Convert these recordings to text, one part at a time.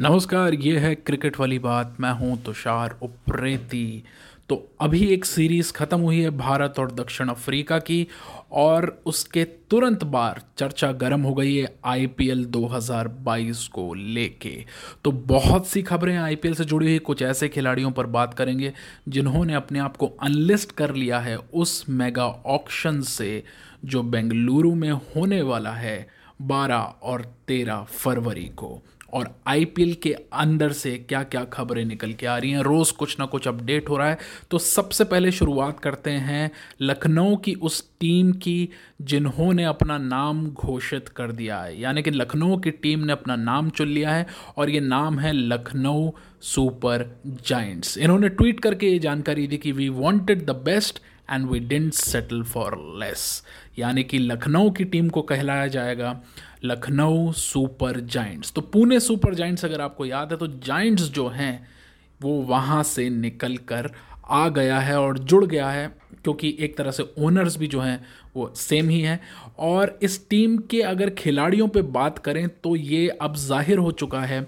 नमस्कार, ये है क्रिकेट वाली बात। मैं हूँ तुषार उप्रेती। तो अभी एक सीरीज़ ख़त्म हुई है भारत और दक्षिण अफ्रीका की, और उसके तुरंत बाद चर्चा गर्म हो गई है आईपीएल 2022 को लेके। तो बहुत सी खबरें आईपीएल से जुड़ी हुई, कुछ ऐसे खिलाड़ियों पर बात करेंगे जिन्होंने अपने आप को अनलिस्ट कर लिया है उस मेगा ऑक्शन से, जो बेंगलुरु में होने वाला है 12 और 13 फरवरी को। और आईपीएल के अंदर से क्या क्या खबरें निकल के आ रही हैं, रोज़ कुछ ना कुछ अपडेट हो रहा है। तो सबसे पहले शुरुआत करते हैं लखनऊ की उस टीम की जिन्होंने अपना नाम घोषित कर दिया है। यानी कि लखनऊ की टीम ने अपना नाम चुन लिया है और ये नाम है लखनऊ सुपर जाइंट्स इन्होंने ट्वीट करके ये जानकारी दी कि we wanted the best and we didn't settle for less. यानी कि लखनऊ की टीम को कहलाया जाएगा लखनऊ सुपर जाइंट्स। तो पुणे सुपर जाइंट्स अगर आपको याद है तो जाइंट्स जो हैं, वो वहाँ से निकल कर आ गया है और जुड़ गया है, क्योंकि एक तरह से ओनर्स भी जो हैं, वो सेम ही हैं। और इस टीम के अगर खिलाड़ियों पे बात करें तो ये अब ज़ाहिर हो चुका है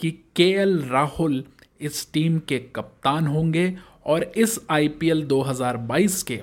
कि के राहुल इस टीम के कप्तान होंगे और इस आईपीएल 2022 के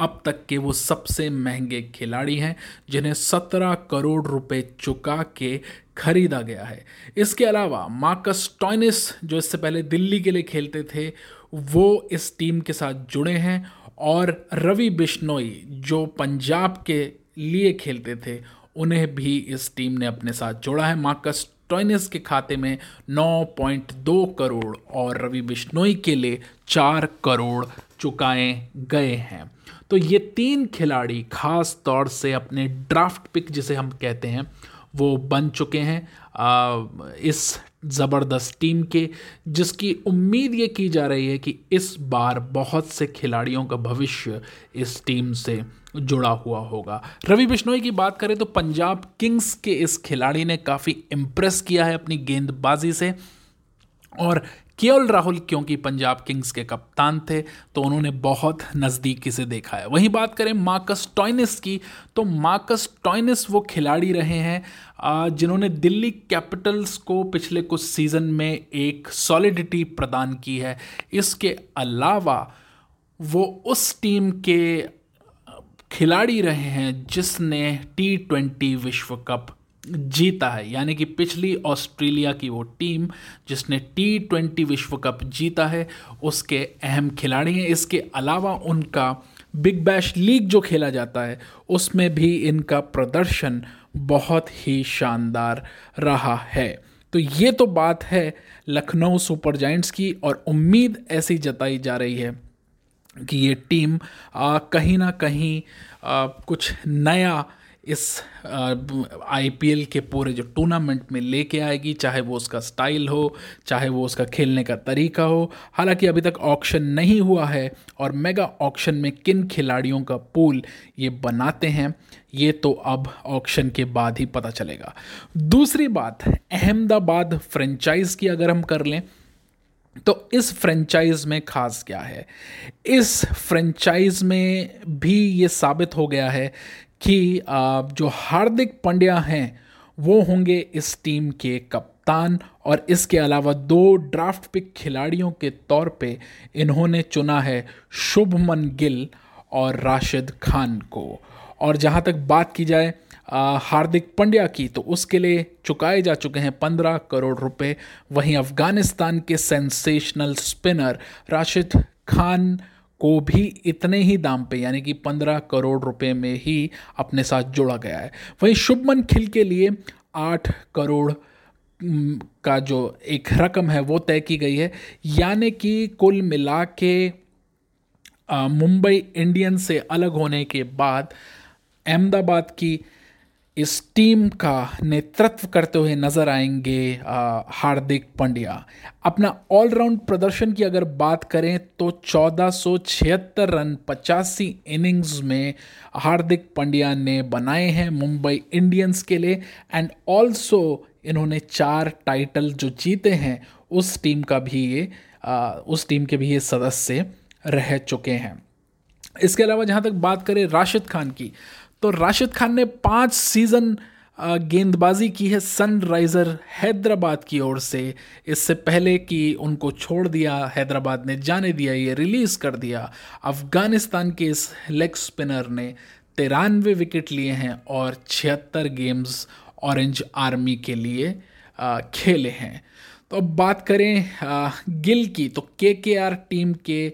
अब तक के वो सबसे महँगे खिलाड़ी हैं, जिन्हें सत्रह करोड़ रुपए चुका के खरीदा गया है। इसके अलावा मार्कस टॉयनिस, जो इससे पहले दिल्ली के लिए खेलते थे, वो इस टीम के साथ जुड़े हैं। और रवि बिश्नोई, जो पंजाब के लिए खेलते थे, उन्हें भी इस टीम ने अपने साथ जोड़ा है। मार्कस टॉयनिस के खाते में 9.2 करोड़ और रवि बिश्नोई के लिए 4 करोड़ चुकाए गए हैं। तो ये तीन खिलाड़ी खास तौर से अपने ड्राफ्ट पिक जिसे हम कहते हैं वो बन चुके हैं आ, इस ज़बरदस्त टीम के जिसकी उम्मीद ये की जा रही है कि इस बार बहुत से खिलाड़ियों का भविष्य इस टीम से जुड़ा हुआ होगा। रवि बिश्नोई की बात करें तो पंजाब किंग्स के इस खिलाड़ी ने काफ़ी इम्प्रेस किया है अपनी गेंदबाजी से और केएल राहुल क्योंकि पंजाब किंग्स के कप्तान थे तो उन्होंने बहुत नज़दीकी से देखा है। वहीं बात करें मार्कस टॉयनिस की तो मार्कस टॉयनिस वो खिलाड़ी रहे हैं जिन्होंने दिल्ली कैपिटल्स को पिछले कुछ सीज़न में एक सॉलिडिटी प्रदान की है। इसके अलावा वो उस टीम के खिलाड़ी रहे हैं जिसने टी ट्वेंटी विश्व कप जीता है यानी कि पिछली ऑस्ट्रेलिया की वो टीम जिसने टी ट्वेंटी विश्व कप जीता है उसके अहम खिलाड़ी हैं। इसके अलावा उनका बिग बैश लीग जो खेला जाता है उसमें भी इनका प्रदर्शन बहुत ही शानदार रहा है। तो ये तो बात है लखनऊ सुपर जाइंट्स की और उम्मीद ऐसी जताई जा रही है कि ये टीम आ, कहीं ना कहीं आ, कुछ नया इस आईपीएल के पूरे जो टूर्नामेंट में लेके आएगी, चाहे वो उसका स्टाइल हो, चाहे वो उसका खेलने का तरीका हो, हालाँकि अभी तक ऑक्शन नहीं हुआ है और मेगा ऑक्शन में किन खिलाड़ियों का पूल ये बनाते हैं, ये तो अब ऑक्शन के बाद ही पता चलेगा। दूसरी बात, अहमदाबाद फ्रेंचाइज की अगर हम कर लें तो इस फ्रेंचाइज में खास क्या है? इस फ्रेंचाइज में भी ये साबित हो गया है कि जो हार्दिक पांड्या हैं, वो होंगे इस टीम के कप्तान और इसके अलावा दो ड्राफ्ट पिक खिलाड़ियों के तौर पे इन्होंने चुना है शुभमन गिल और राशिद खान को। और जहाँ तक बात की जाए हार्दिक पंड्या की तो उसके लिए चुकाए जा चुके हैं पंद्रह करोड़ रुपए। वहीं अफ़गानिस्तान के सेंसेशनल स्पिनर राशिद खान को भी इतने ही दाम पे, यानी कि पंद्रह करोड़ रुपए में ही अपने साथ जोड़ा गया है। वहीं शुभमन खिल के लिए आठ करोड़ का जो एक रकम है, वो तय की गई है। यानी कि कुल मिला के मुंबई इंडियंस से अलग होने के बाद अहमदाबाद की इस टीम का नेतृत्व करते हुए नज़र आएँगे हार्दिक पांड्या। अपना ऑलराउंड प्रदर्शन की अगर बात करें तो चौदह रन पचासी इनिंग्स में हार्दिक पांड्या ने बनाए हैं मुंबई इंडियंस के लिए। एंड ऑल्सो इन्होंने चार टाइटल जो जीते हैं, उस टीम का भी ये उस टीम के भी ये सदस्य रह चुके हैं। इसके अलावा जहाँ तक बात करें राशिद खान की तो राशिद खान ने पाँच सीज़न गेंदबाजी की है सनराइज़र हैदराबाद की ओर से। इससे पहले कि उनको छोड़ दिया, हैदराबाद ने जाने दिया, ये रिलीज़ कर दिया। अफ़गानिस्तान के इस लेग स्पिनर ने तिरानवे विकेट लिए हैं और छिहत्तर गेम्स ऑरेंज आर्मी के लिए खेले हैं। तो अब बात करें गिल की तो के के आर टीम के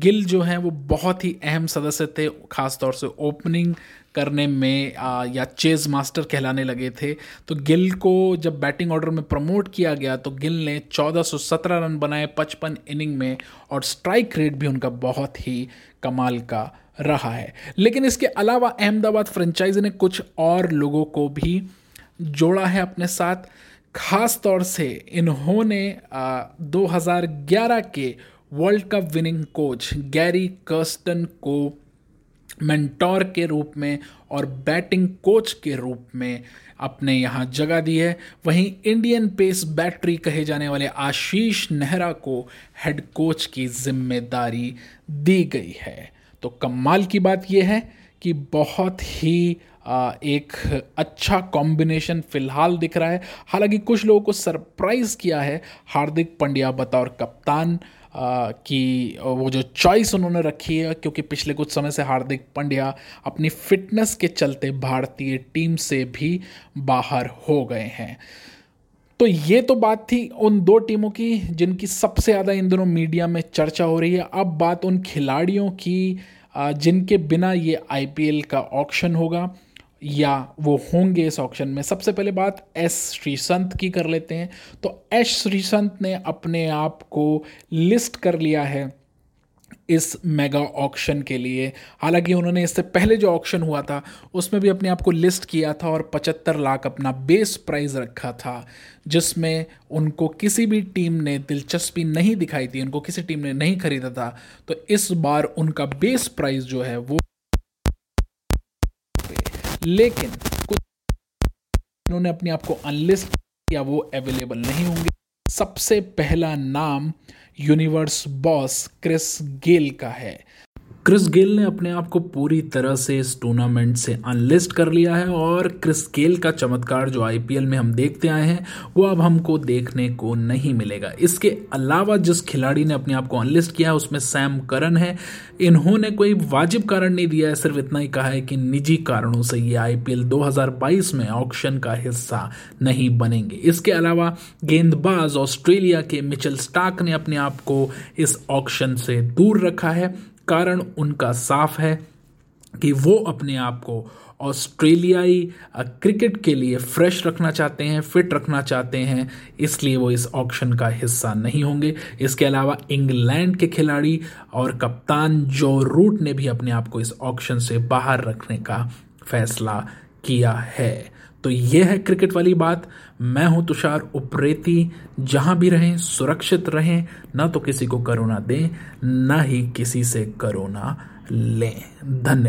गिल जो हैं वो बहुत ही अहम सदस्य थे ख़ास तौर से ओपनिंग करने में आ, या चेज मास्टर कहलाने लगे थे। तो गिल को जब बैटिंग ऑर्डर में प्रमोट किया गया तो गिल ने 1417 रन बनाए 55 इनिंग में और स्ट्राइक रेट भी उनका बहुत ही कमाल का रहा है। लेकिन इसके अलावा अहमदाबाद फ्रेंचाइजी ने कुछ और लोगों को भी जोड़ा है अपने साथ। खास तौर से इन्होंने 2011 के world cup winning coach Gary Kirsten को मेंटोर के रूप में और बैटिंग कोच के रूप में अपने यहाँ जगह दी है। वहीं इंडियन पेस बैटरी कहे जाने वाले आशीष नेहरा को हेड कोच की ज़िम्मेदारी दी गई है। तो कमाल की बात यह है कि बहुत ही एक अच्छा कॉम्बिनेशन फ़िलहाल दिख रहा है। हालाँकि कुछ लोगों को सरप्राइज़ किया है हार्दिक पंड्या बतौर कप्तान कि वो जो चॉइस उन्होंने रखी है, क्योंकि पिछले कुछ समय से हार्दिक पंड्या अपनी फिटनेस के चलते भारतीय टीम से भी बाहर हो गए हैं। तो ये तो बात थी उन दो टीमों की, जिनकी सबसे ज़्यादा इन दिनों मीडिया में चर्चा हो रही है। अब बात उन खिलाड़ियों की जिनके बिना ये आईपीएल का ऑक्शन होगा। या वो होंगे इस ऑक्शन में। सबसे पहले बात एस श्रीसंत की कर लेते हैं। तो एस श्रीसंत ने अपने आप को लिस्ट कर लिया है इस मेगा ऑक्शन के लिए। हालाँकि उन्होंने इससे पहले जो ऑक्शन हुआ था, उसमें भी अपने आप को लिस्ट किया था और पचहत्तर लाख अपना बेस प्राइस रखा था, जिसमें उनको किसी भी टीम ने दिलचस्पी नहीं दिखाई थी, उनको किसी टीम ने नहीं खरीदा था। तो इस बार उनका बेस प्राइस जो है वो लेकिन कुछ उन्होंने अपने आप को अनलिस्ट किया, वो अवेलेबल नहीं होंगे। सबसे पहला नाम यूनिवर्स बॉस क्रिस गेल का है। क्रिस गेल ने अपने आप को पूरी तरह से इस टूर्नामेंट से अनलिस्ट कर लिया है और क्रिस गेल का चमत्कार जो आईपीएल में हम देखते आए हैं, वो अब हमको देखने को नहीं मिलेगा। इसके अलावा जिस खिलाड़ी ने अपने आप को अनलिस्ट किया है, उसमें सैम करन है। इन्होंने कोई वाजिब कारण नहीं दिया है, सिर्फ़ इतना ही कहा है कि निजी कारणों से ये आईपीएल 2022 में ऑक्शन का हिस्सा नहीं बनेंगे। इसके अलावा गेंदबाज ऑस्ट्रेलिया के मिचल स्टाक ने अपने आप को इस ऑक्शन से दूर रखा है। कारण उनका साफ़ है कि वो अपने आप को ऑस्ट्रेलियाई क्रिकेट के लिए फ्रेश रखना चाहते हैं, फिट रखना चाहते हैं, इसलिए वो इस ऑक्शन का हिस्सा नहीं होंगे। इसके अलावा इंग्लैंड के खिलाड़ी और कप्तान जो रूट ने भी अपने आप को इस ऑक्शन से बाहर रखने का फैसला किया है। तो ये है क्रिकेट वाली बात। मैं हूँ तुषार उप्रेती। जहाँ भी रहें, सुरक्षित रहें, ना तो किसी को करोना दें, ना ही किसी से करोना लें। धन्यवाद।